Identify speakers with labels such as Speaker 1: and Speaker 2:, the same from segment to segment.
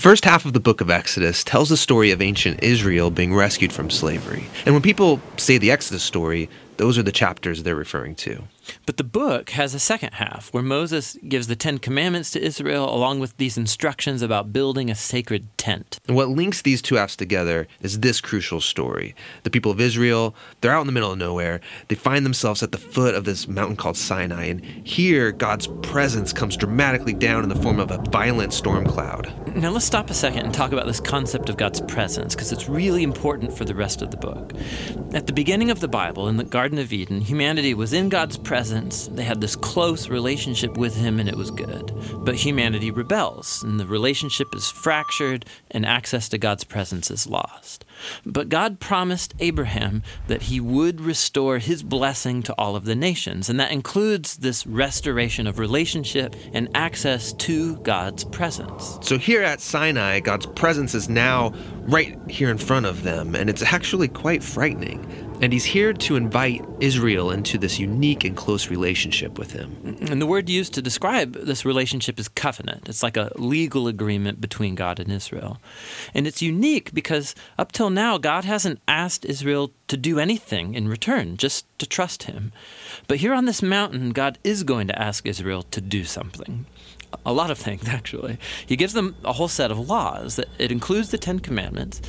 Speaker 1: first half of the book of Exodus tells the story of ancient Israel being rescued from slavery. And when people say the Exodus story, those are the chapters they're referring to.
Speaker 2: But the book has a second half where Moses gives the Ten Commandments to Israel along with these instructions about building a sacred tent.
Speaker 1: And what links these two halves together is this crucial story. The people of Israel, they're out in the middle of nowhere. They find themselves at the foot of this mountain called Sinai. And here, God's presence comes dramatically down in the form of a violent storm cloud.
Speaker 2: Now let's stop a second and talk about this concept of God's presence because it's really important for the rest of the book. At the beginning of the Bible, in the Garden of Eden, humanity was in God's presence presence. They had this close relationship with him, and it was good. But humanity rebels, and the relationship is fractured, and access to God's presence is lost. But God promised Abraham that he would restore his blessing to all of the nations, and that includes this restoration of relationship and access to God's presence.
Speaker 1: So here at Sinai, God's presence is now right here in front of them, and it's actually quite frightening. And he's here to invite Israel into this unique and close relationship with him. Mm-hmm.
Speaker 2: And the word used to describe this relationship is covenant. It's like a legal agreement between God and Israel. And it's unique because up till now, God hasn't asked Israel to do anything in return, just to trust him. But here on this mountain, God is going to ask Israel to do something a lot of things actually. He gives them a whole set of laws. That it includes the Ten Commandments,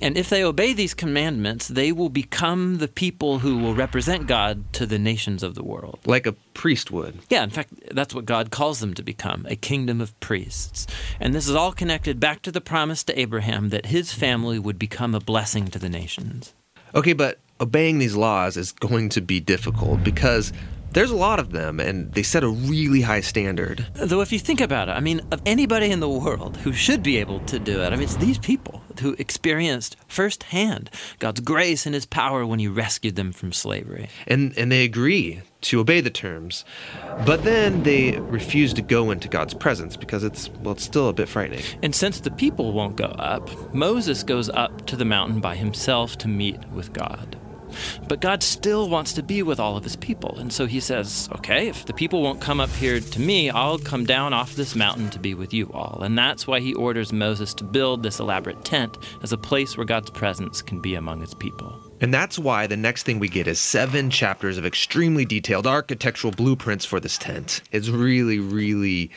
Speaker 2: and if they obey these commandments, they will become the people who will represent God to the nations of the world.
Speaker 1: Like a priest would.
Speaker 2: Yeah, in fact, that's what God calls them to become a kingdom of priests. And this is all connected back to the promise to Abraham that his family would become a blessing to the nations.
Speaker 1: Okay, but obeying these laws is going to be difficult because there's a lot of them, and they set a really high standard.
Speaker 2: Though, if you think about it, I mean, of anybody in the world who should be able to do it, I mean, it's these people who experienced firsthand God's grace and His power when He rescued them from slavery.
Speaker 1: And, and they agree to obey the terms, but then they refuse to go into God's presence because it's, well, it's still a bit frightening.
Speaker 2: And since the people won't go up, Moses goes up to the mountain by himself to meet with God. But God still wants to be with all of his people. And so he says, okay, if the people won't come up here to me, I'll come down off this mountain to be with you all. And that's why he orders Moses to build this elaborate tent as a place where God's presence can be among his people.
Speaker 1: And that's why the next thing we get is seven chapters of extremely detailed architectural blueprints for this tent. It's really, really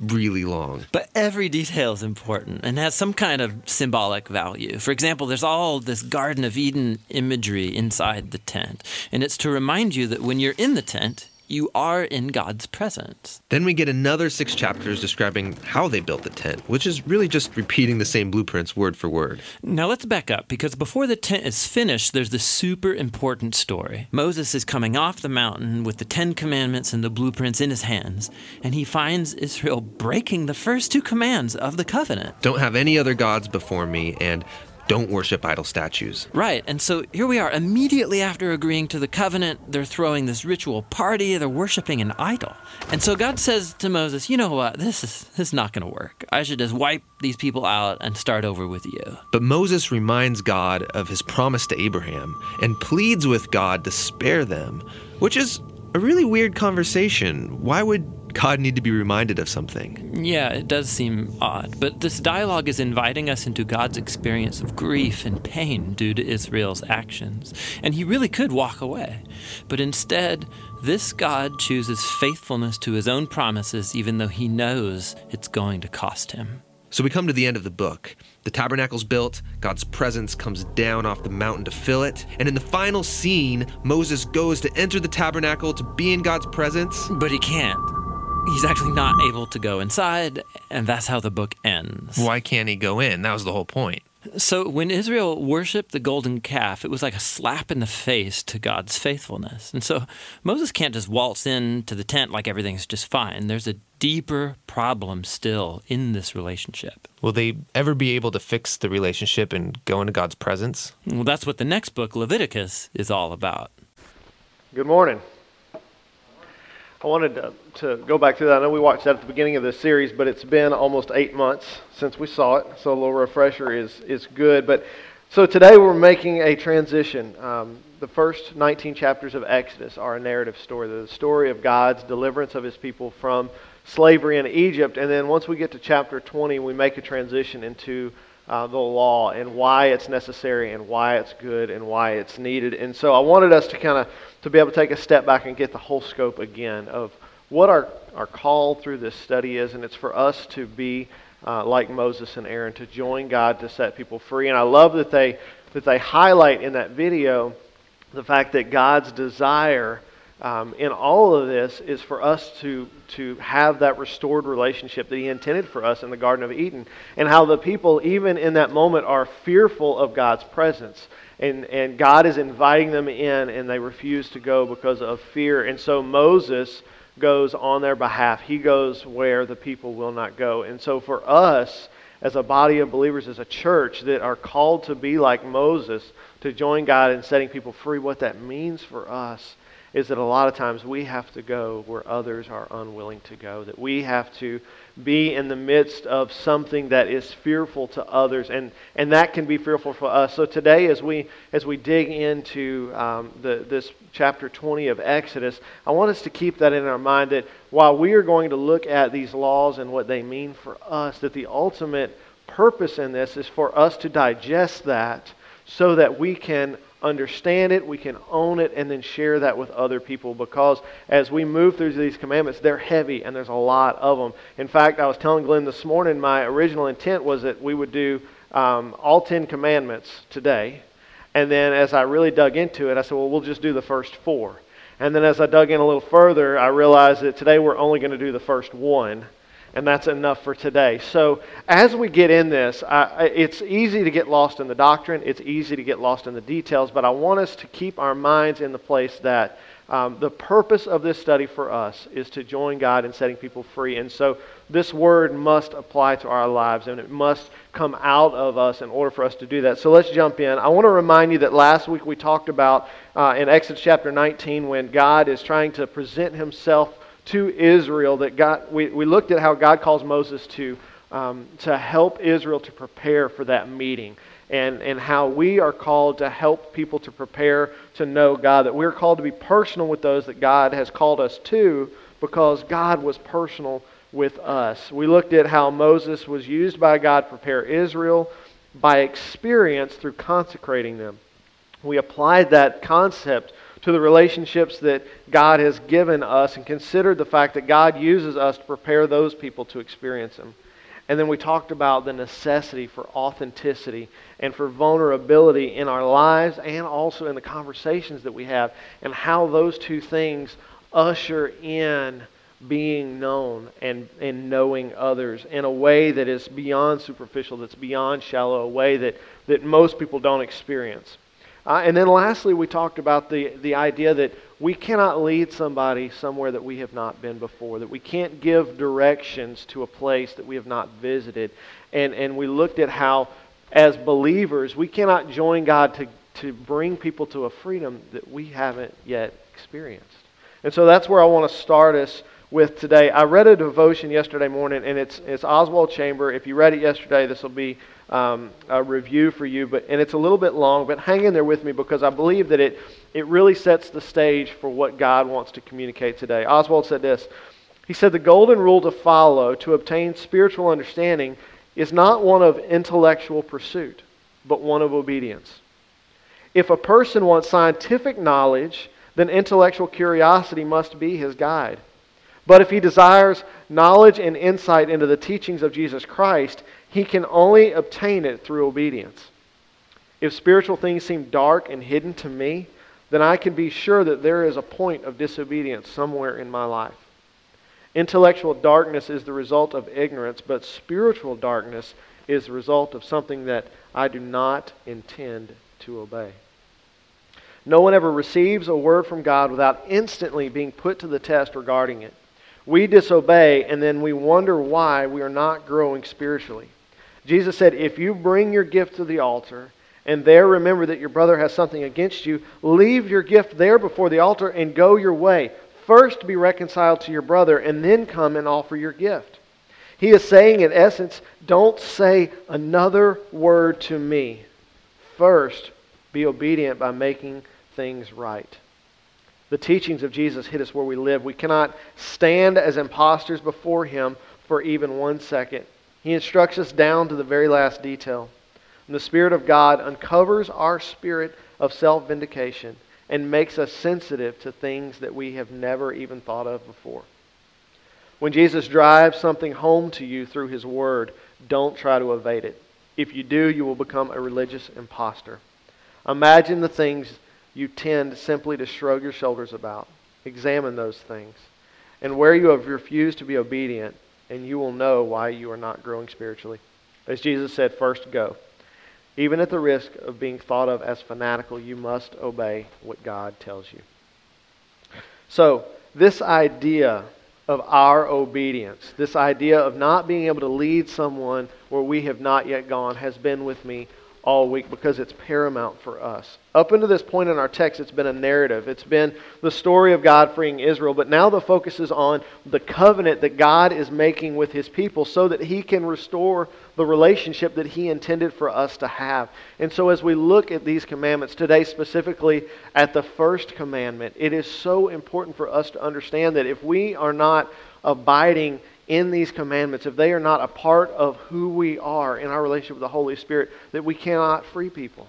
Speaker 1: really long.
Speaker 2: But every detail is important and has some kind of symbolic value. For example, there's all this Garden of Eden imagery inside the tent. And it's to remind you that when you're in the tent, you are in God's presence.
Speaker 1: Then we get another six chapters describing how they built the tent, which is really just repeating the same blueprints word for word.
Speaker 2: Now let's back up because before the tent is finished, there's this super important story. Moses is coming off the mountain with the Ten Commandments and the blueprints in his hands, and he finds Israel breaking the first two commands of the covenant.
Speaker 1: Don't have any other gods before me, and don't worship idol statues.
Speaker 2: Right. And so here we are. Immediately after agreeing to the covenant, they're throwing this ritual party. They're worshiping an idol. And so God says to Moses, You know what? This is, this is not going to work. I should just wipe these people out and start over with you.
Speaker 1: But Moses reminds God of his promise to Abraham and pleads with God to spare them, which is a really weird conversation. Why would God need to be reminded of something.
Speaker 2: Yeah, it does seem odd. But this dialogue is inviting us into God's experience of grief and pain due to Israel's actions. And he really could walk away. But instead, this God chooses faithfulness to his own promises, even though he knows it's going to cost him.
Speaker 1: So we come to the end of the book. The tabernacle's built, God's presence comes down off the mountain to fill it, and in the final scene, Moses goes to enter the tabernacle to be in God's presence.
Speaker 2: But he can't he's actually not able to go inside, and that's how the book ends.
Speaker 1: Why can't he go in? That was the whole point.
Speaker 2: So, when Israel worshiped the golden calf, it was like a slap in the face to God's faithfulness. And so, Moses can't just waltz into the tent like everything's just fine. There's a deeper problem still in this relationship.
Speaker 1: Will they ever be able to fix the relationship and go into God's presence?
Speaker 2: Well, that's what the next book, Leviticus, is all about.
Speaker 3: Good morning. I wanted to, to, go back to that. I know we watched that at the beginning of this series, but it's been almost eight months since we saw it, so a little refresher is, is good. But so today we're making a transition. Um, the first 19 chapters of Exodus are a narrative story, the story of God's deliverance of his people from slavery in Egypt. And then once we get to chapter 20, we make a transition into uh, the law and why it's necessary and why it's good and why it's needed. And so I wanted us to kind of to be able to take a step back and get the whole scope again of what our, our call through this study is, and it's for us to be uh, like Moses and Aaron to join God to set people free. And I love that they that they highlight in that video the fact that God's desire um, in all of this is for us to, to have that restored relationship that He intended for us in the Garden of Eden, and how the people, even in that moment, are fearful of God's presence. And, and God is inviting them in, and they refuse to go because of fear. And so Moses goes on their behalf. He goes where the people will not go. And so for us, as a body of believers, as a church that are called to be like Moses, to join God in setting people free, what that means for us is that a lot of times we have to go where others are unwilling to go, that we have to be in the midst of something that is fearful to others, and, and that can be fearful for us. So today, as we, as we dig into um, the, this chapter 20 of Exodus, I want us to keep that in our mind that while we are going to look at these laws and what they mean for us, that the ultimate purpose in this is for us to digest that so that we can understand it, we can own it, and then share that with other people because as we move through these commandments, they're heavy and there's a lot of them. In fact, I was telling Glenn this morning, my original intent was that we would do um, all Ten Commandments today. And then as I really dug into it, I said, well, we'll just do the first four. And then as I dug in a little further, I realized that today we're only going to do the first one and that's enough for today. So, as we get in this, I, it's easy to get lost in the doctrine, it's easy to get lost in the details, but I want us to keep our minds in the place that um, the purpose of this study for us is to join God in setting people free. And so, this word must apply to our lives, and it must come out of us in order for us to do that. So, let's jump in. I want to remind you that last week we talked about uh, in Exodus chapter 19 when God is trying to present himself to Israel that God, we, we looked at how God calls Moses to, um, to help Israel to prepare for that meeting. And, and how we are called to help people to prepare to know God, that we're called to be personal with those that God has called us to because God was personal with us. We looked at how Moses was used by God to prepare Israel by experience through consecrating them. We applied that concept to the relationships that God has given us and considered the fact that God uses us to prepare those people to experience Him. And then we talked about the necessity for authenticity and for vulnerability in our lives and also in the conversations that we have, and how those two things usher in being known and, and knowing others in a way that is beyond superficial, that's beyond shallow, a way that, that most people don't experience. Uh, and then lastly, we talked about the, the idea that we cannot lead somebody somewhere that we have not been before, that we can't give directions to a place that we have not visited. And, and we looked at how, as believers, we cannot join God to, to bring people to a freedom that we haven't yet experienced. And so that's where I want to start us with today. I read a devotion yesterday morning, and it's, it's Oswald Chamber. If you read it yesterday, this will be um, review for you, but and it's a little bit long, but hang in there with me because I believe that it it really sets the stage for what God wants to communicate today. Oswald said this. He said the golden rule to follow to obtain spiritual understanding is not one of intellectual pursuit, but one of obedience. If a person wants scientific knowledge, then intellectual curiosity must be his guide. But if he desires knowledge and insight into the teachings of Jesus Christ, he can only obtain it through obedience. If spiritual things seem dark and hidden to me, then I can be sure that there is a point of disobedience somewhere in my life. Intellectual darkness is the result of ignorance, but spiritual darkness is the result of something that I do not intend to obey. No one ever receives a word from God without instantly being put to the test regarding it. We disobey, and then we wonder why we are not growing spiritually. Jesus said, If you bring your gift to the altar, and there remember that your brother has something against you, leave your gift there before the altar and go your way. First be reconciled to your brother, and then come and offer your gift. He is saying, in essence, don't say another word to me. First, be obedient by making things right. The teachings of Jesus hit us where we live. We cannot stand as impostors before Him for even one second. He instructs us down to the very last detail. And the Spirit of God uncovers our spirit of self vindication and makes us sensitive to things that we have never even thought of before. When Jesus drives something home to you through His Word, don't try to evade it. If you do, you will become a religious impostor. Imagine the things you tend simply to shrug your shoulders about. Examine those things. And where you have refused to be obedient, and you will know why you are not growing spiritually. As Jesus said, first go. Even at the risk of being thought of as fanatical, you must obey what God tells you. So, this idea of our obedience, this idea of not being able to lead someone where we have not yet gone, has been with me all week because it's paramount for us. Up until this point in our text, it's been a narrative. It's been the story of God freeing Israel, but now the focus is on the covenant that God is making with his people so that he can restore the relationship that he intended for us to have. And so as we look at these commandments today, specifically at the first commandment, it is so important for us to understand that if we are not abiding in these commandments, if they are not a part of who we are in our relationship with the Holy Spirit, that we cannot free people.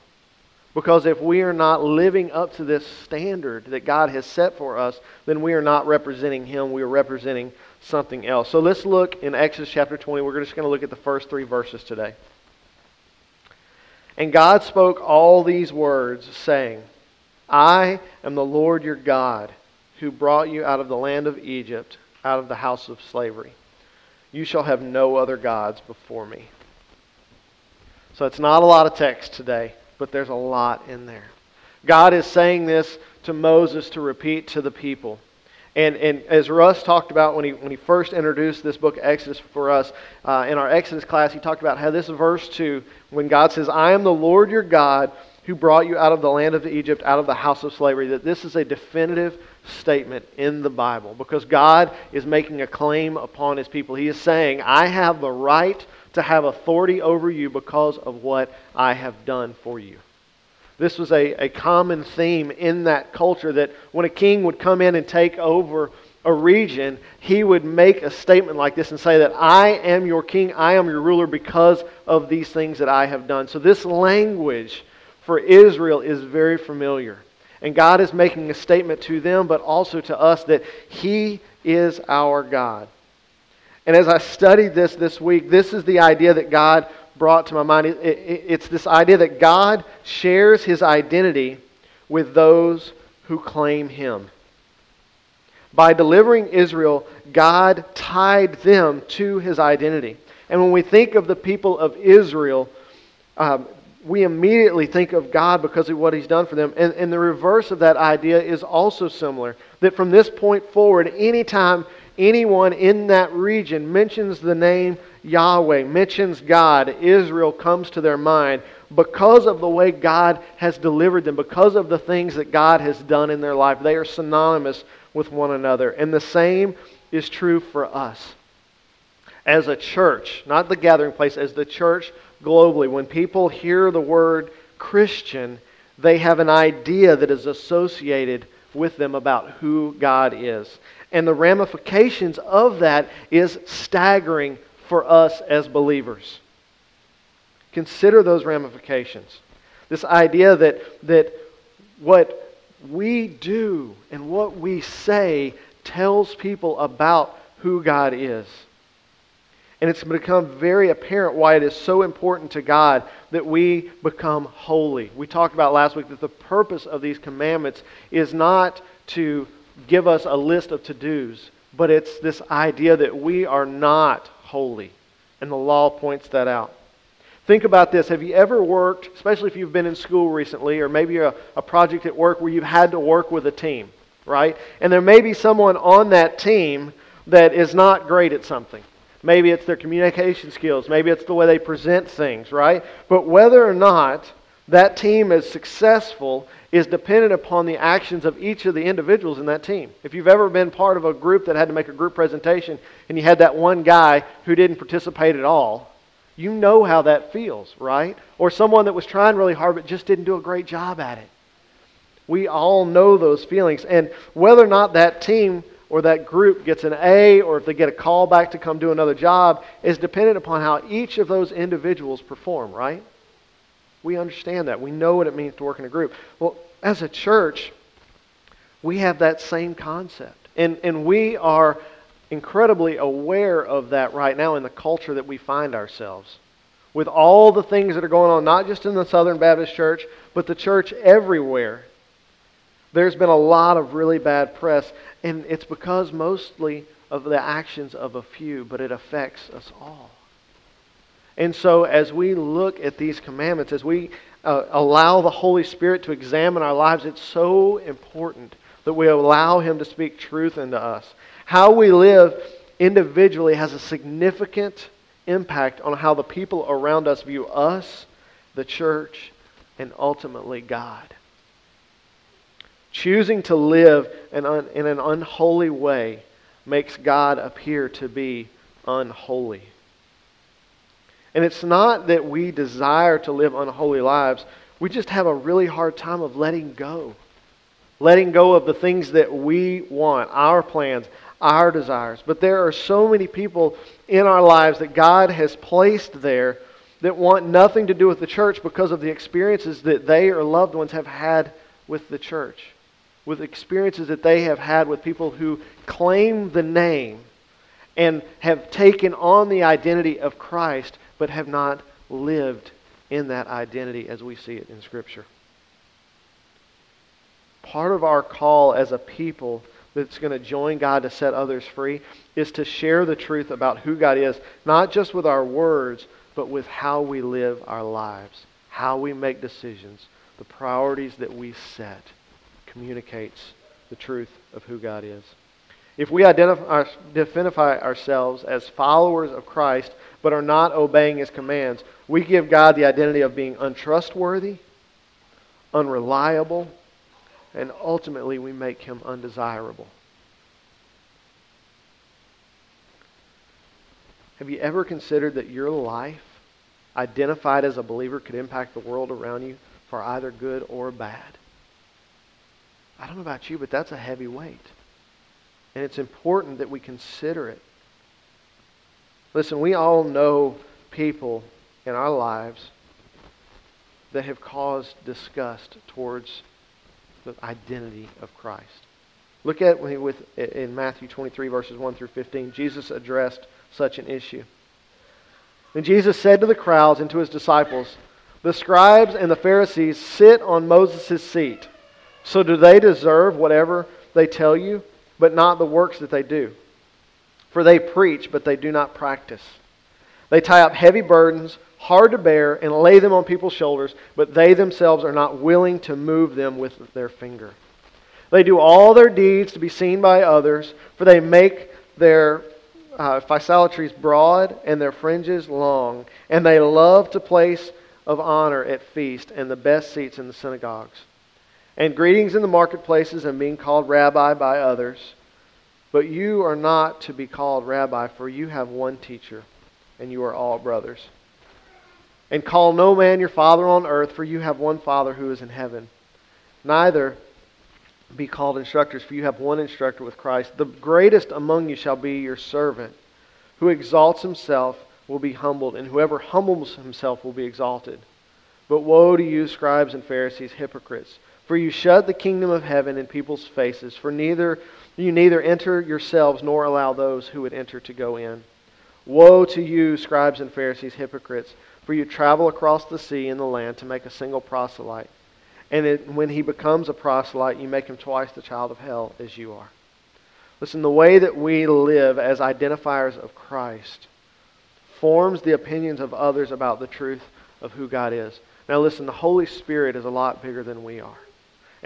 Speaker 3: Because if we are not living up to this standard that God has set for us, then we are not representing Him. We are representing something else. So let's look in Exodus chapter 20. We're just going to look at the first three verses today. And God spoke all these words, saying, I am the Lord your God, who brought you out of the land of Egypt, out of the house of slavery. You shall have no other gods before me. So it's not a lot of text today, but there's a lot in there. God is saying this to Moses to repeat to the people. And, and as Russ talked about when he, when he first introduced this book, Exodus, for us, uh, in our Exodus class, he talked about how this verse 2, when God says, I am the Lord your God who brought you out of the land of Egypt, out of the house of slavery, that this is a definitive statement in the Bible because God is making a claim upon his people. He is saying, I have the right to have authority over you because of what I have done for you. This was a, a common theme in that culture that when a king would come in and take over a region, he would make a statement like this and say that I am your king, I am your ruler because of these things that I have done. So this language for Israel is very familiar. And God is making a statement to them, but also to us, that He is our God. And as I studied this this week, this is the idea that God brought to my mind. It's this idea that God shares His identity with those who claim Him. By delivering Israel, God tied them to His identity. And when we think of the people of Israel, um, we immediately think of God because of what He's done for them. And, and the reverse of that idea is also similar. That from this point forward, anytime anyone in that region mentions the name Yahweh, mentions God, Israel comes to their mind because of the way God has delivered them, because of the things that God has done in their life. They are synonymous with one another. And the same is true for us. As a church, not the gathering place, as the church globally, when people hear the word Christian, they have an idea that is associated with them about who God is. And the ramifications of that is staggering for us as believers. Consider those ramifications. This idea that, that what we do and what we say tells people about who God is. And it's become very apparent why it is so important to God that we become holy. We talked about last week that the purpose of these commandments is not to give us a list of to dos, but it's this idea that we are not holy. And the law points that out. Think about this. Have you ever worked, especially if you've been in school recently, or maybe a, a project at work where you've had to work with a team, right? And there may be someone on that team that is not great at something. Maybe it's their communication skills. Maybe it's the way they present things, right? But whether or not that team is successful is dependent upon the actions of each of the individuals in that team. If you've ever been part of a group that had to make a group presentation and you had that one guy who didn't participate at all, you know how that feels, right? Or someone that was trying really hard but just didn't do a great job at it. We all know those feelings. And whether or not that team or that group gets an A or if they get a call back to come do another job is dependent upon how each of those individuals perform, right? We understand that. We know what it means to work in a group. Well, as a church, we have that same concept. And, and we are incredibly aware of that right now in the culture that we find ourselves. With all the things that are going on, not just in the Southern Baptist Church, but the church everywhere. There's been a lot of really bad press, and it's because mostly of the actions of a few, but it affects us all. And so, as we look at these commandments, as we uh, allow the Holy Spirit to examine our lives, it's so important that we allow Him to speak truth into us. How we live individually has a significant impact on how the people around us view us, the church, and ultimately God. Choosing to live in, an unholy way makes God appear to be unholy. And it's not that we desire to live unholy lives, we just have a really hard time of letting go. Letting go of the things that we want, our plans, our desires. But there are so many people in our lives that God has placed there that want nothing to do with the church because of the experiences that they or loved ones have had with the church with experiences that they have had with people who claim the name and have taken on the identity of Christ but have not lived in that identity as we see it in Scripture. Part of our call as a people that's going to join God to set others free is to share the truth about who God is, not just with our words, but with how we live our lives, how we make decisions, the priorities that we set communicates the truth of who God is. If we identify, uh, identify ourselves as followers of Christ but are not obeying his commands, we give God the identity of being untrustworthy, unreliable, and ultimately we make him undesirable. Have you ever considered that your life, identified as a believer, could impact the world around you for either good or bad? I don't know about you, but that's a heavy weight. And it's important that we consider it. Listen, we all know people in our lives that have caused disgust towards the identity of Christ. Look at with in Matthew 23 verses 1 through 15. Jesus addressed such an issue. And Jesus said to the crowds and to his disciples, "The scribes and the Pharisees sit on Moses' seat." So do they deserve whatever they tell you, but not the works that they do? For they preach, but they do not practice. They tie up heavy burdens, hard to bear, and lay them on people's shoulders, but they themselves are not willing to move them with their finger. They do all their deeds to be seen by others, for they make their uh, broad and their fringes long, and they love to place of honor at feast and the best seats in the synagogues and greetings in the marketplaces and being called rabbi by others. But you are not to be called rabbi, for you have one teacher, and you are all brothers. And call no man your father on earth, for you have one Father who is in heaven. Neither be called instructors, for you have one instructor with Christ. The greatest among you shall be your servant. Who exalts himself will be humbled, and whoever humbles himself will be exalted. But woe to you, scribes and Pharisees, hypocrites! For you shut the kingdom of heaven in people's faces, for neither you neither enter yourselves nor allow those who would enter to go in. Woe to you, scribes and Pharisees, hypocrites, for you travel across the sea and the land to make a single proselyte. And it, when he becomes a proselyte, you make him twice the child of hell as you are. Listen, the way that we live as identifiers of Christ forms the opinions of others about the truth of who God is. Now, listen, the Holy Spirit is a lot bigger than we are.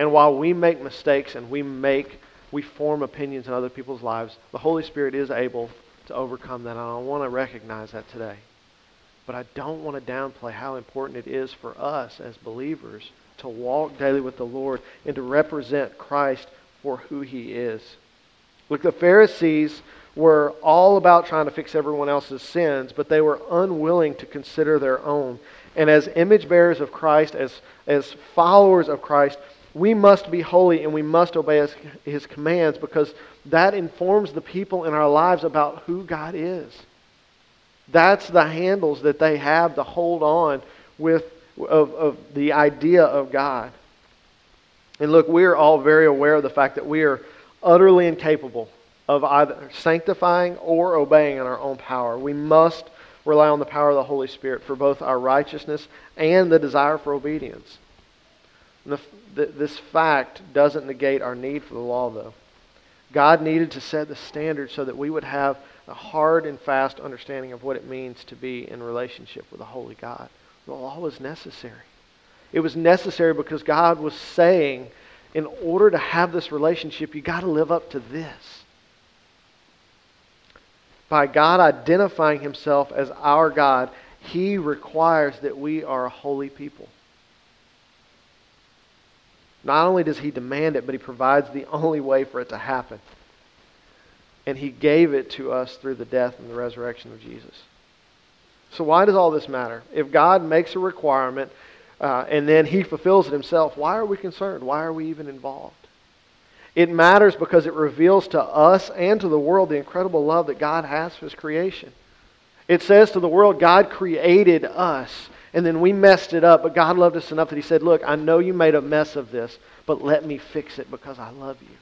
Speaker 3: And while we make mistakes and we make we form opinions in other people's lives, the Holy Spirit is able to overcome that. And I want to recognize that today. But I don't want to downplay how important it is for us as believers to walk daily with the Lord and to represent Christ for who he is. Look, the Pharisees were all about trying to fix everyone else's sins, but they were unwilling to consider their own. And as image bearers of Christ, as, as followers of Christ, we must be holy and we must obey his, his commands because that informs the people in our lives about who God is. That's the handles that they have to hold on with of, of the idea of God. And look, we are all very aware of the fact that we are utterly incapable of either sanctifying or obeying in our own power. We must rely on the power of the Holy Spirit for both our righteousness and the desire for obedience. The, this fact doesn't negate our need for the law, though. God needed to set the standard so that we would have a hard and fast understanding of what it means to be in relationship with a holy God. The law was necessary. It was necessary because God was saying, in order to have this relationship, you got to live up to this. By God identifying himself as our God, he requires that we are a holy people. Not only does he demand it, but he provides the only way for it to happen. And he gave it to us through the death and the resurrection of Jesus. So, why does all this matter? If God makes a requirement uh, and then he fulfills it himself, why are we concerned? Why are we even involved? It matters because it reveals to us and to the world the incredible love that God has for his creation. It says to the world, God created us, and then we messed it up, but God loved us enough that he said, Look, I know you made a mess of this, but let me fix it because I love you.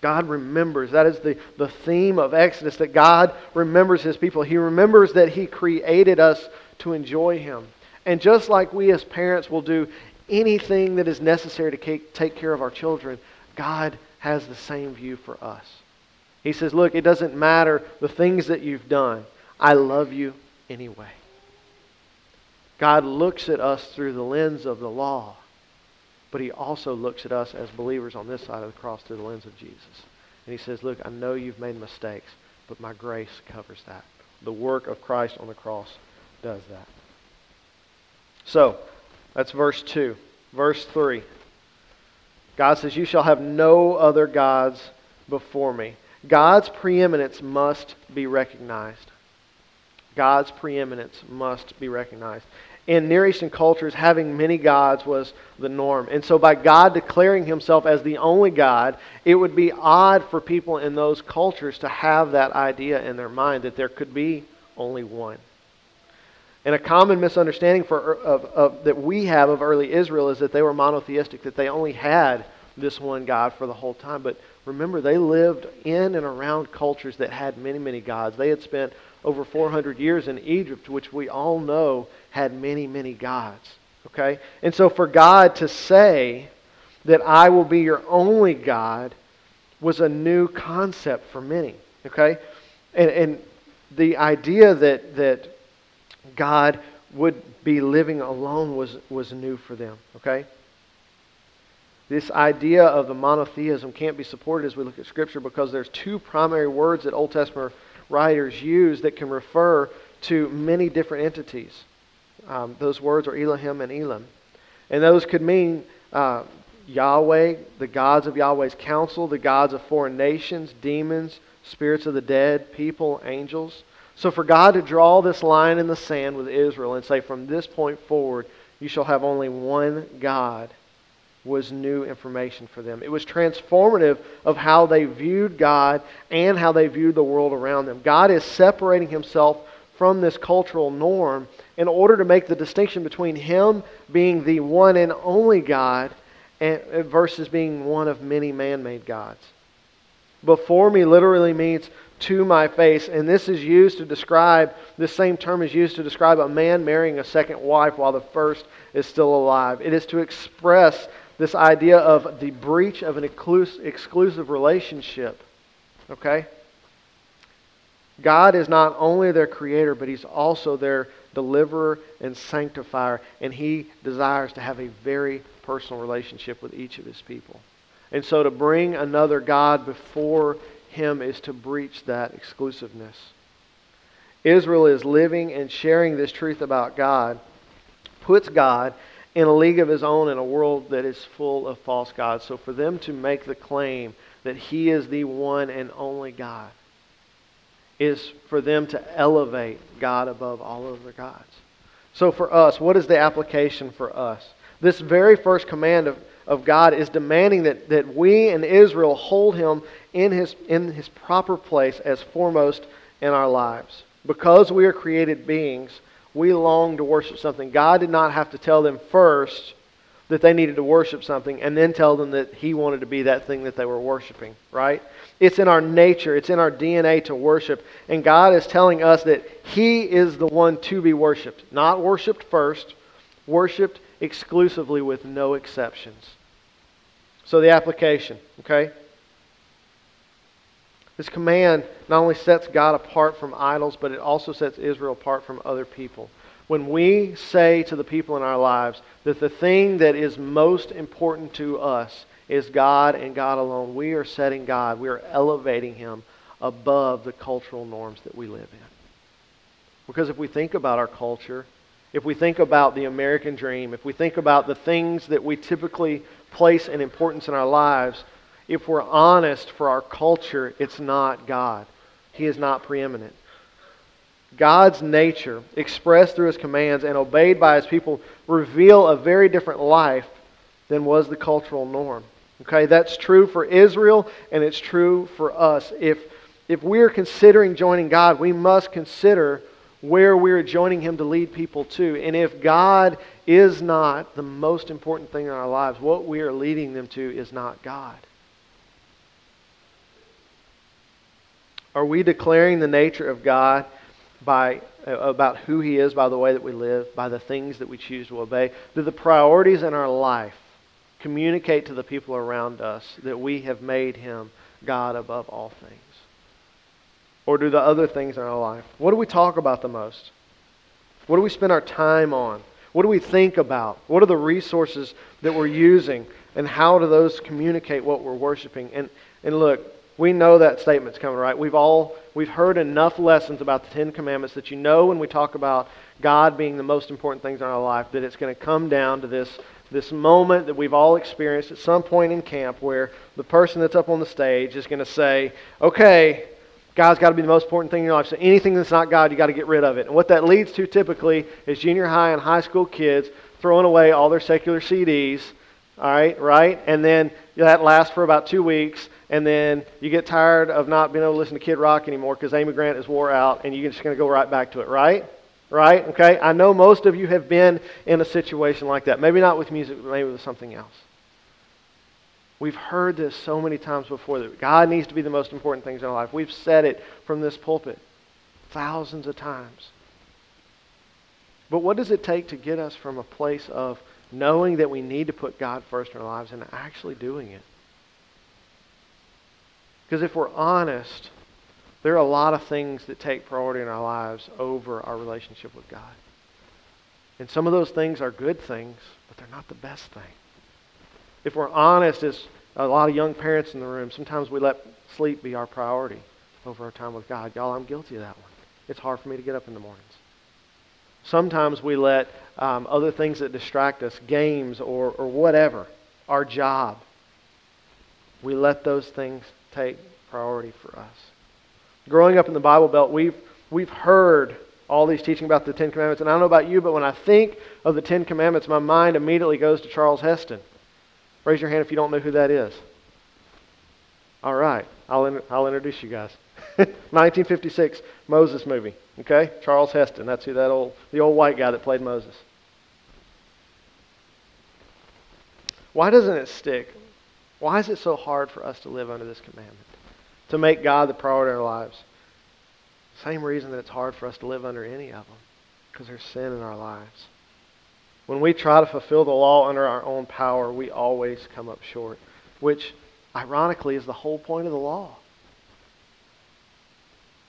Speaker 3: God remembers. That is the, the theme of Exodus, that God remembers his people. He remembers that he created us to enjoy him. And just like we as parents will do anything that is necessary to take care of our children, God has the same view for us. He says, Look, it doesn't matter the things that you've done, I love you anyway. God looks at us through the lens of the law but he also looks at us as believers on this side of the cross through the lens of Jesus. And he says, Look, I know you've made mistakes, but my grace covers that. The work of Christ on the cross does that. So, that's verse 2. Verse 3. God says, You shall have no other gods before me. God's preeminence must be recognized. God's preeminence must be recognized in Near Eastern cultures, having many gods was the norm. And so, by God declaring himself as the only God, it would be odd for people in those cultures to have that idea in their mind that there could be only one. And a common misunderstanding for, of, of, that we have of early Israel is that they were monotheistic, that they only had this one God for the whole time. But remember, they lived in and around cultures that had many, many gods. They had spent over 400 years in Egypt, which we all know had many, many gods. Okay? And so for God to say that I will be your only God was a new concept for many. Okay? And, and the idea that, that God would be living alone was, was new for them. Okay? This idea of the monotheism can't be supported as we look at Scripture because there's two primary words that Old Testament writers use that can refer to many different entities. Um, those words are Elohim and Elam. And those could mean uh, Yahweh, the gods of Yahweh's council, the gods of foreign nations, demons, spirits of the dead, people, angels. So for God to draw this line in the sand with Israel and say, from this point forward, you shall have only one God, was new information for them. It was transformative of how they viewed God and how they viewed the world around them. God is separating himself from this cultural norm in order to make the distinction between him being the one and only God and, uh, versus being one of many man made gods. Before me literally means to my face, and this is used to describe, this same term is used to describe a man marrying a second wife while the first is still alive. It is to express this idea of the breach of an exclusive relationship. Okay? God is not only their creator, but He's also their deliverer and sanctifier, and He desires to have a very personal relationship with each of His people. And so to bring another God before Him is to breach that exclusiveness. Israel is living and sharing this truth about God, puts God in a league of his own in a world that is full of false gods. So for them to make the claim that He is the one and only God is for them to elevate God above all other gods. So for us, what is the application for us? This very first command of, of God is demanding that, that we in Israel hold him in his, in his proper place as foremost in our lives. Because we are created beings, we long to worship something. God did not have to tell them first that they needed to worship something and then tell them that He wanted to be that thing that they were worshiping, right? It's in our nature, it's in our DNA to worship. And God is telling us that He is the one to be worshiped. Not worshiped first, worshiped exclusively with no exceptions. So the application, okay? This command not only sets God apart from idols, but it also sets Israel apart from other people. When we say to the people in our lives that the thing that is most important to us is God and God alone, we are setting God, we are elevating Him above the cultural norms that we live in. Because if we think about our culture, if we think about the American dream, if we think about the things that we typically place in importance in our lives, if we're honest for our culture, it's not God. He is not preeminent. God's nature, expressed through his commands and obeyed by his people, reveal a very different life than was the cultural norm. Okay, that's true for Israel and it's true for us. If, if we're considering joining God, we must consider where we're joining him to lead people to. And if God is not the most important thing in our lives, what we are leading them to is not God. Are we declaring the nature of God by uh, about who he is by the way that we live, by the things that we choose to obey? Do the priorities in our life communicate to the people around us that we have made him God above all things? Or do the other things in our life? What do we talk about the most? What do we spend our time on? What do we think about? What are the resources that we're using? And how do those communicate what we're worshiping? And, and look, we know that statement's coming, right? We've all we've heard enough lessons about the Ten Commandments that you know when we talk about God being the most important things in our life, that it's going to come down to this this moment that we've all experienced at some point in camp where the person that's up on the stage is going to say, Okay, God's got to be the most important thing in your life. So anything that's not God, you got to get rid of it. And what that leads to typically is junior high and high school kids throwing away all their secular CDs. All right, right? And then that lasts for about two weeks and then you get tired of not being able to listen to Kid Rock anymore because Amy Grant is wore out, and you're just going to go right back to it, right? Right? Okay? I know most of you have been in a situation like that. Maybe not with music, but maybe with something else. We've heard this so many times before that God needs to be the most important things in our life. We've said it from this pulpit thousands of times. But what does it take to get us from a place of knowing that we need to put God first in our lives and actually doing it? Because if we're honest, there are a lot of things that take priority in our lives over our relationship with God. And some of those things are good things, but they're not the best thing. If we're honest, as a lot of young parents in the room, sometimes we let sleep be our priority over our time with God. Y'all, I'm guilty of that one. It's hard for me to get up in the mornings. Sometimes we let um, other things that distract us, games or, or whatever, our job, we let those things take priority for us. Growing up in the Bible Belt, we've, we've heard all these teaching about the Ten Commandments. And I don't know about you, but when I think of the Ten Commandments, my mind immediately goes to Charles Heston. Raise your hand if you don't know who that is. All right, I'll, in, I'll introduce you guys. 1956 Moses movie. Okay, Charles Heston. That's who that old the old white guy that played Moses. Why doesn't it stick? Why is it so hard for us to live under this commandment? To make God the priority in our lives? Same reason that it's hard for us to live under any of them. Because there's sin in our lives. When we try to fulfill the law under our own power, we always come up short. Which, ironically, is the whole point of the law.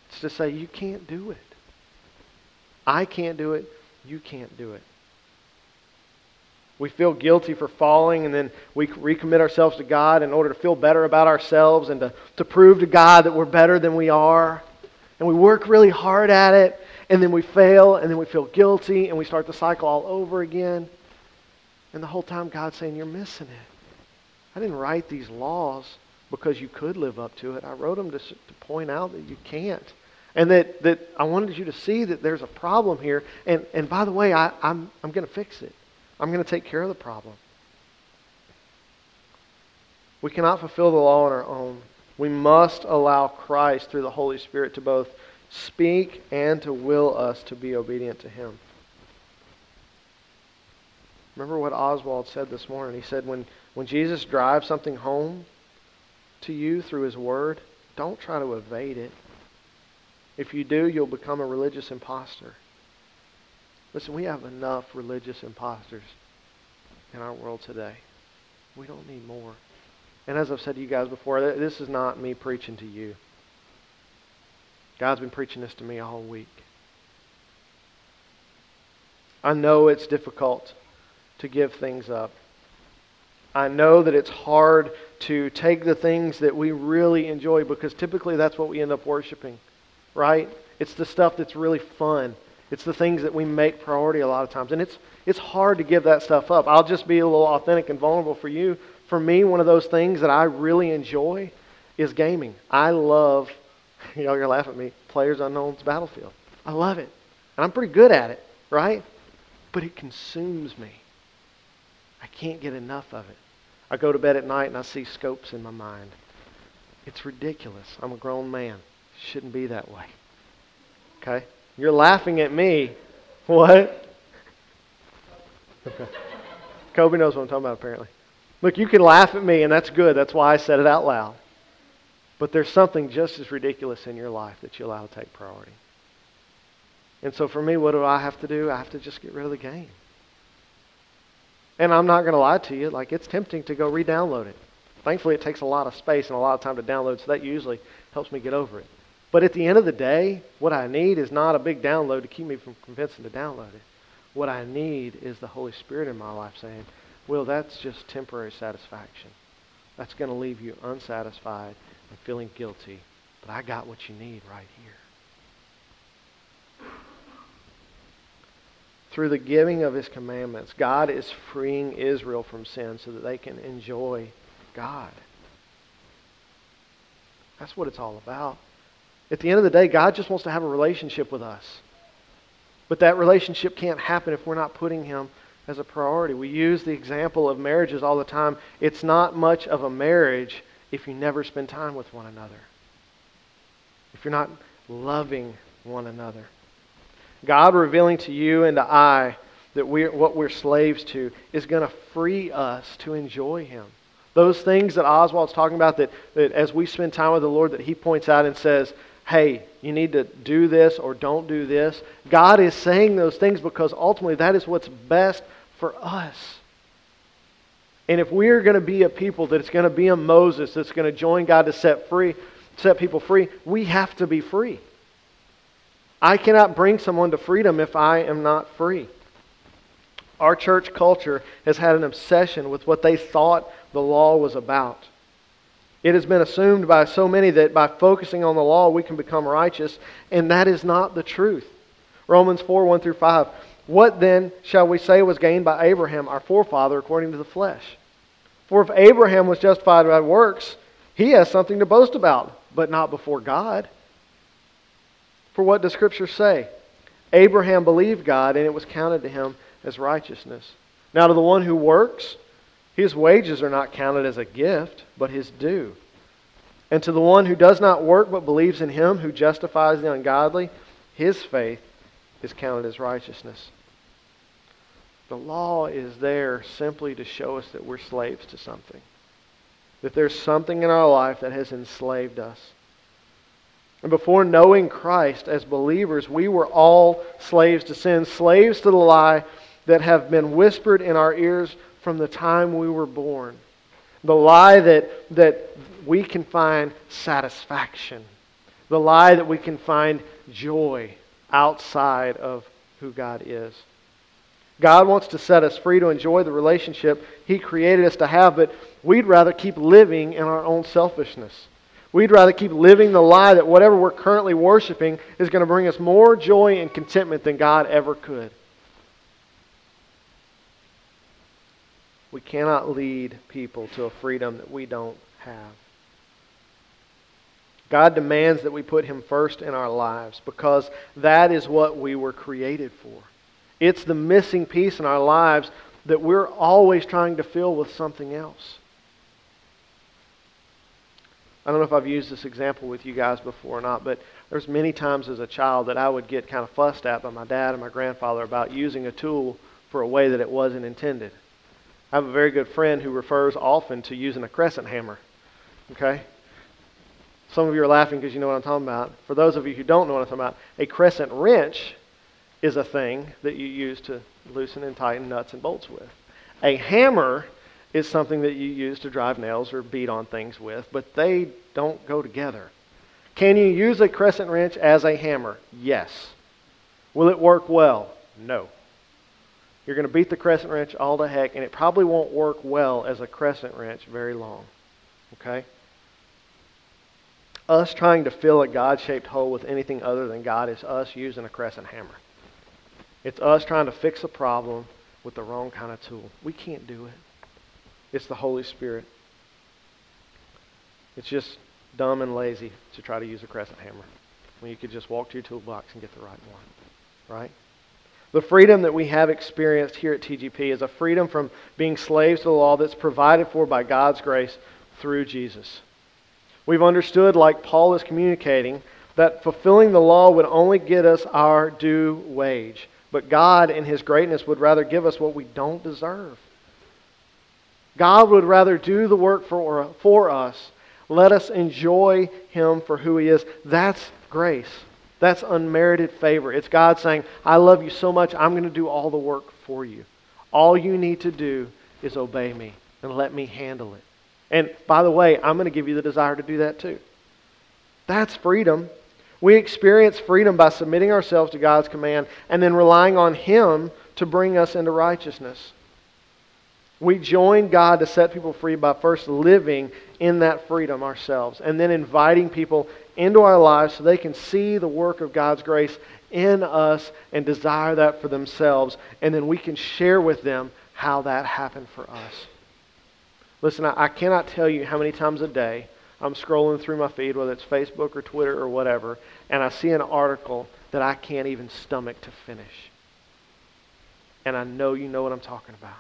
Speaker 3: It's to say, you can't do it. I can't do it. You can't do it. We feel guilty for falling, and then we recommit ourselves to God in order to feel better about ourselves and to, to prove to God that we're better than we are. And we work really hard at it, and then we fail, and then we feel guilty, and we start the cycle all over again. And the whole time, God's saying, You're missing it. I didn't write these laws because you could live up to it. I wrote them to, to point out that you can't. And that, that I wanted you to see that there's a problem here. And, and by the way, I, I'm, I'm going to fix it. I'm going to take care of the problem. We cannot fulfill the law on our own. We must allow Christ through the Holy Spirit to both speak and to will us to be obedient to Him. Remember what Oswald said this morning? He said, when, when Jesus drives something home to you through His Word, don't try to evade it. If you do, you'll become a religious impostor. Listen, we have enough religious imposters in our world today. We don't need more. And as I've said to you guys before, this is not me preaching to you. God's been preaching this to me all week. I know it's difficult to give things up. I know that it's hard to take the things that we really enjoy because typically that's what we end up worshiping, right? It's the stuff that's really fun. It's the things that we make priority a lot of times. And it's, it's hard to give that stuff up. I'll just be a little authentic and vulnerable for you. For me, one of those things that I really enjoy is gaming. I love, y'all going to laugh at me, Players Unknown's Battlefield. I love it. And I'm pretty good at it, right? But it consumes me. I can't get enough of it. I go to bed at night and I see scopes in my mind. It's ridiculous. I'm a grown man. Shouldn't be that way. Okay? You're laughing at me. What? Kobe knows what I'm talking about, apparently. Look, you can laugh at me, and that's good. That's why I said it out loud. But there's something just as ridiculous in your life that you allow to take priority. And so for me, what do I have to do? I have to just get rid of the game. And I'm not going to lie to you, like it's tempting to go re-download it. Thankfully, it takes a lot of space and a lot of time to download, so that usually helps me get over it. But at the end of the day, what I need is not a big download to keep me from convincing to download it. What I need is the Holy Spirit in my life saying, Will, that's just temporary satisfaction. That's going to leave you unsatisfied and feeling guilty. But I got what you need right here. Through the giving of his commandments, God is freeing Israel from sin so that they can enjoy God. That's what it's all about. At the end of the day, God just wants to have a relationship with us. But that relationship can't happen if we're not putting Him as a priority. We use the example of marriages all the time. It's not much of a marriage if you never spend time with one another, if you're not loving one another. God revealing to you and to I that we're, what we're slaves to is going to free us to enjoy Him. Those things that Oswald's talking about, that, that as we spend time with the Lord, that He points out and says, hey, you need to do this or don't do this. God is saying those things because ultimately that is what's best for us. And if we are going to be a people that's going to be a Moses that's going to join God to set free, set people free, we have to be free. I cannot bring someone to freedom if I am not free. Our church culture has had an obsession with what they thought the law was about. It has been assumed by so many that by focusing on the law we can become righteous, and that is not the truth. Romans 4 1 through 5. What then shall we say was gained by Abraham, our forefather, according to the flesh? For if Abraham was justified by works, he has something to boast about, but not before God. For what does Scripture say? Abraham believed God, and it was counted to him as righteousness. Now, to the one who works, his wages are not counted as a gift, but his due. And to the one who does not work, but believes in him who justifies the ungodly, his faith is counted as righteousness. The law is there simply to show us that we're slaves to something. That there's something in our life that has enslaved us. And before knowing Christ as believers, we were all slaves to sin, slaves to the lie that have been whispered in our ears from the time we were born. The lie that, that we can find satisfaction. The lie that we can find joy outside of who God is. God wants to set us free to enjoy the relationship He created us to have, but we'd rather keep living in our own selfishness. We'd rather keep living the lie that whatever we're currently worshiping is going to bring us more joy and contentment than God ever could. We cannot lead people to a freedom that we don't have. God demands that we put Him first in our lives because that is what we were created for. It's the missing piece in our lives that we're always trying to fill with something else. I don't know if I've used this example with you guys before or not, but there's many times as a child that I would get kind of fussed at by my dad and my grandfather about using a tool for a way that it wasn't intended. I have a very good friend who refers often to using a crescent hammer. Okay? Some of you are laughing because you know what I'm talking about. For those of you who don't know what I'm talking about, a crescent wrench is a thing that you use to loosen and tighten nuts and bolts with. A hammer is something that you use to drive nails or beat on things with, but they don't go together. Can you use a crescent wrench as a hammer? Yes. Will it work well? No. You're going to beat the crescent wrench all to heck, and it probably won't work well as a crescent wrench very long. Okay? Us trying to fill a God shaped hole with anything other than God is us using a crescent hammer. It's us trying to fix a problem with the wrong kind of tool. We can't do it. It's the Holy Spirit. It's just dumb and lazy to try to use a crescent hammer when you could just walk to your toolbox and get the right one. Right? The freedom that we have experienced here at TGP is a freedom from being slaves to the law that's provided for by God's grace through Jesus. We've understood, like Paul is communicating, that fulfilling the law would only get us our due wage. But God, in His greatness, would rather give us what we don't deserve. God would rather do the work for, for us. Let us enjoy Him for who He is. That's grace. That's unmerited favor. It's God saying, I love you so much, I'm going to do all the work for you. All you need to do is obey me and let me handle it. And by the way, I'm going to give you the desire to do that too. That's freedom. We experience freedom by submitting ourselves to God's command and then relying on Him to bring us into righteousness. We join God to set people free by first living in that freedom ourselves and then inviting people into our lives so they can see the work of God's grace in us and desire that for themselves. And then we can share with them how that happened for us. Listen, I, I cannot tell you how many times a day I'm scrolling through my feed, whether it's Facebook or Twitter or whatever, and I see an article that I can't even stomach to finish. And I know you know what I'm talking about.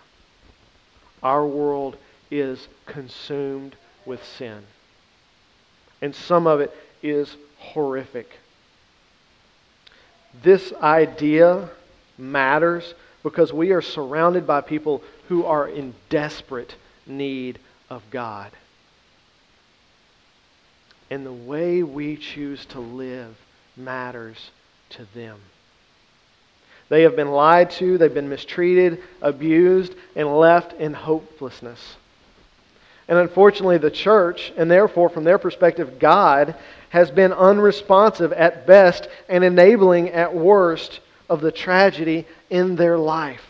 Speaker 3: Our world is consumed with sin. And some of it is horrific. This idea matters because we are surrounded by people who are in desperate need of God. And the way we choose to live matters to them. They have been lied to, they've been mistreated, abused, and left in hopelessness. And unfortunately, the church, and therefore, from their perspective, God, has been unresponsive at best and enabling at worst of the tragedy in their life.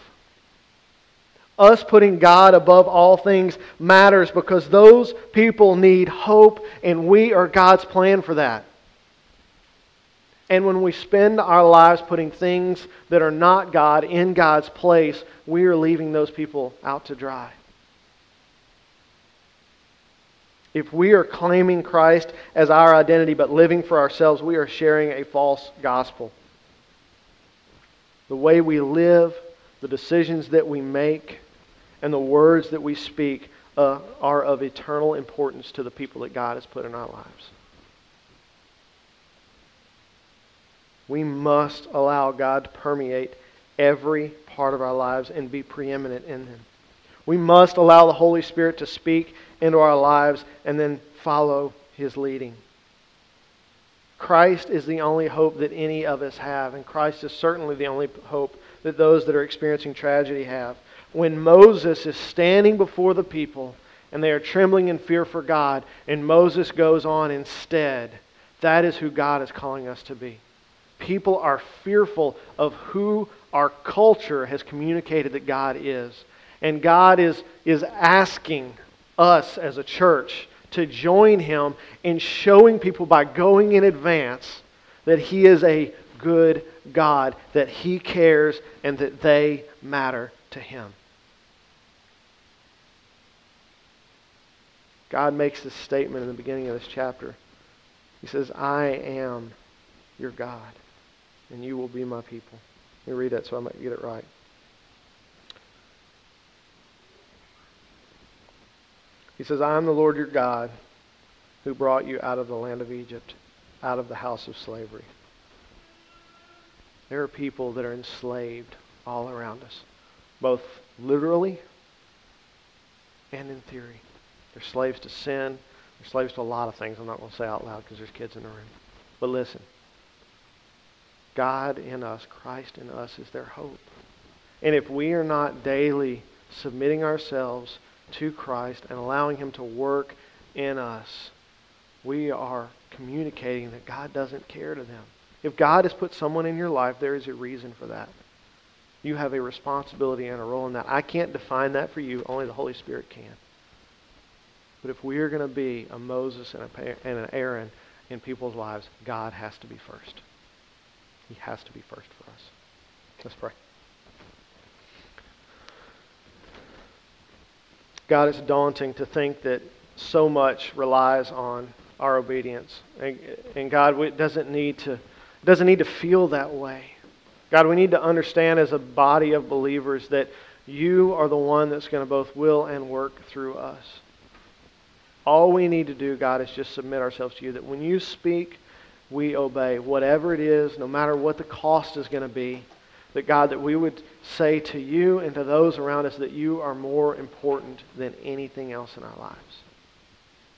Speaker 3: Us putting God above all things matters because those people need hope, and we are God's plan for that. And when we spend our lives putting things that are not God in God's place, we are leaving those people out to dry. If we are claiming Christ as our identity but living for ourselves, we are sharing a false gospel. The way we live, the decisions that we make, and the words that we speak uh, are of eternal importance to the people that God has put in our lives. We must allow God to permeate every part of our lives and be preeminent in them. We must allow the Holy Spirit to speak into our lives and then follow his leading. Christ is the only hope that any of us have, and Christ is certainly the only hope that those that are experiencing tragedy have. When Moses is standing before the people and they are trembling in fear for God, and Moses goes on instead, that is who God is calling us to be. People are fearful of who our culture has communicated that God is. And God is, is asking us as a church to join Him in showing people by going in advance that He is a good God, that He cares, and that they matter to Him. God makes this statement in the beginning of this chapter. He says, I am your God and you will be my people. Let me read that so I might get it right. He says, I am the Lord your God who brought you out of the land of Egypt, out of the house of slavery. There are people that are enslaved all around us, both literally and in theory. They're slaves to sin. They're slaves to a lot of things I'm not going to say out loud because there's kids in the room. But listen God in us, Christ in us, is their hope. And if we are not daily submitting ourselves to Christ and allowing Him to work in us, we are communicating that God doesn't care to them. If God has put someone in your life, there is a reason for that. You have a responsibility and a role in that. I can't define that for you, only the Holy Spirit can. But if we are going to be a Moses and, a, and an Aaron in people's lives, God has to be first. He has to be first for us. Let's pray. God, it's daunting to think that so much relies on our obedience. And, and God, it doesn't need to doesn't need to feel that way. God, we need to understand as a body of believers that you are the one that's going to both will and work through us. All we need to do, God, is just submit ourselves to you. That when you speak, we obey. Whatever it is, no matter what the cost is going to be, that God, that we would say to you and to those around us that you are more important than anything else in our lives.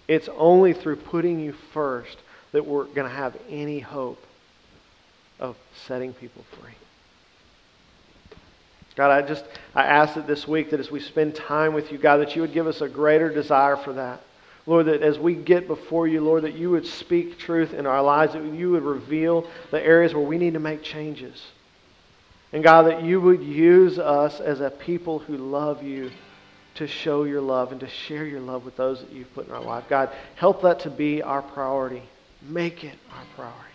Speaker 3: It's only through putting you first that we're going to have any hope of setting people free. God, I just I ask that this week that as we spend time with you, God, that you would give us a greater desire for that. Lord, that as we get before you, Lord, that you would speak truth in our lives, that you would reveal the areas where we need to make changes. And God, that you would use us as a people who love you to show your love and to share your love with those that you've put in our life. God, help that to be our priority. Make it our priority.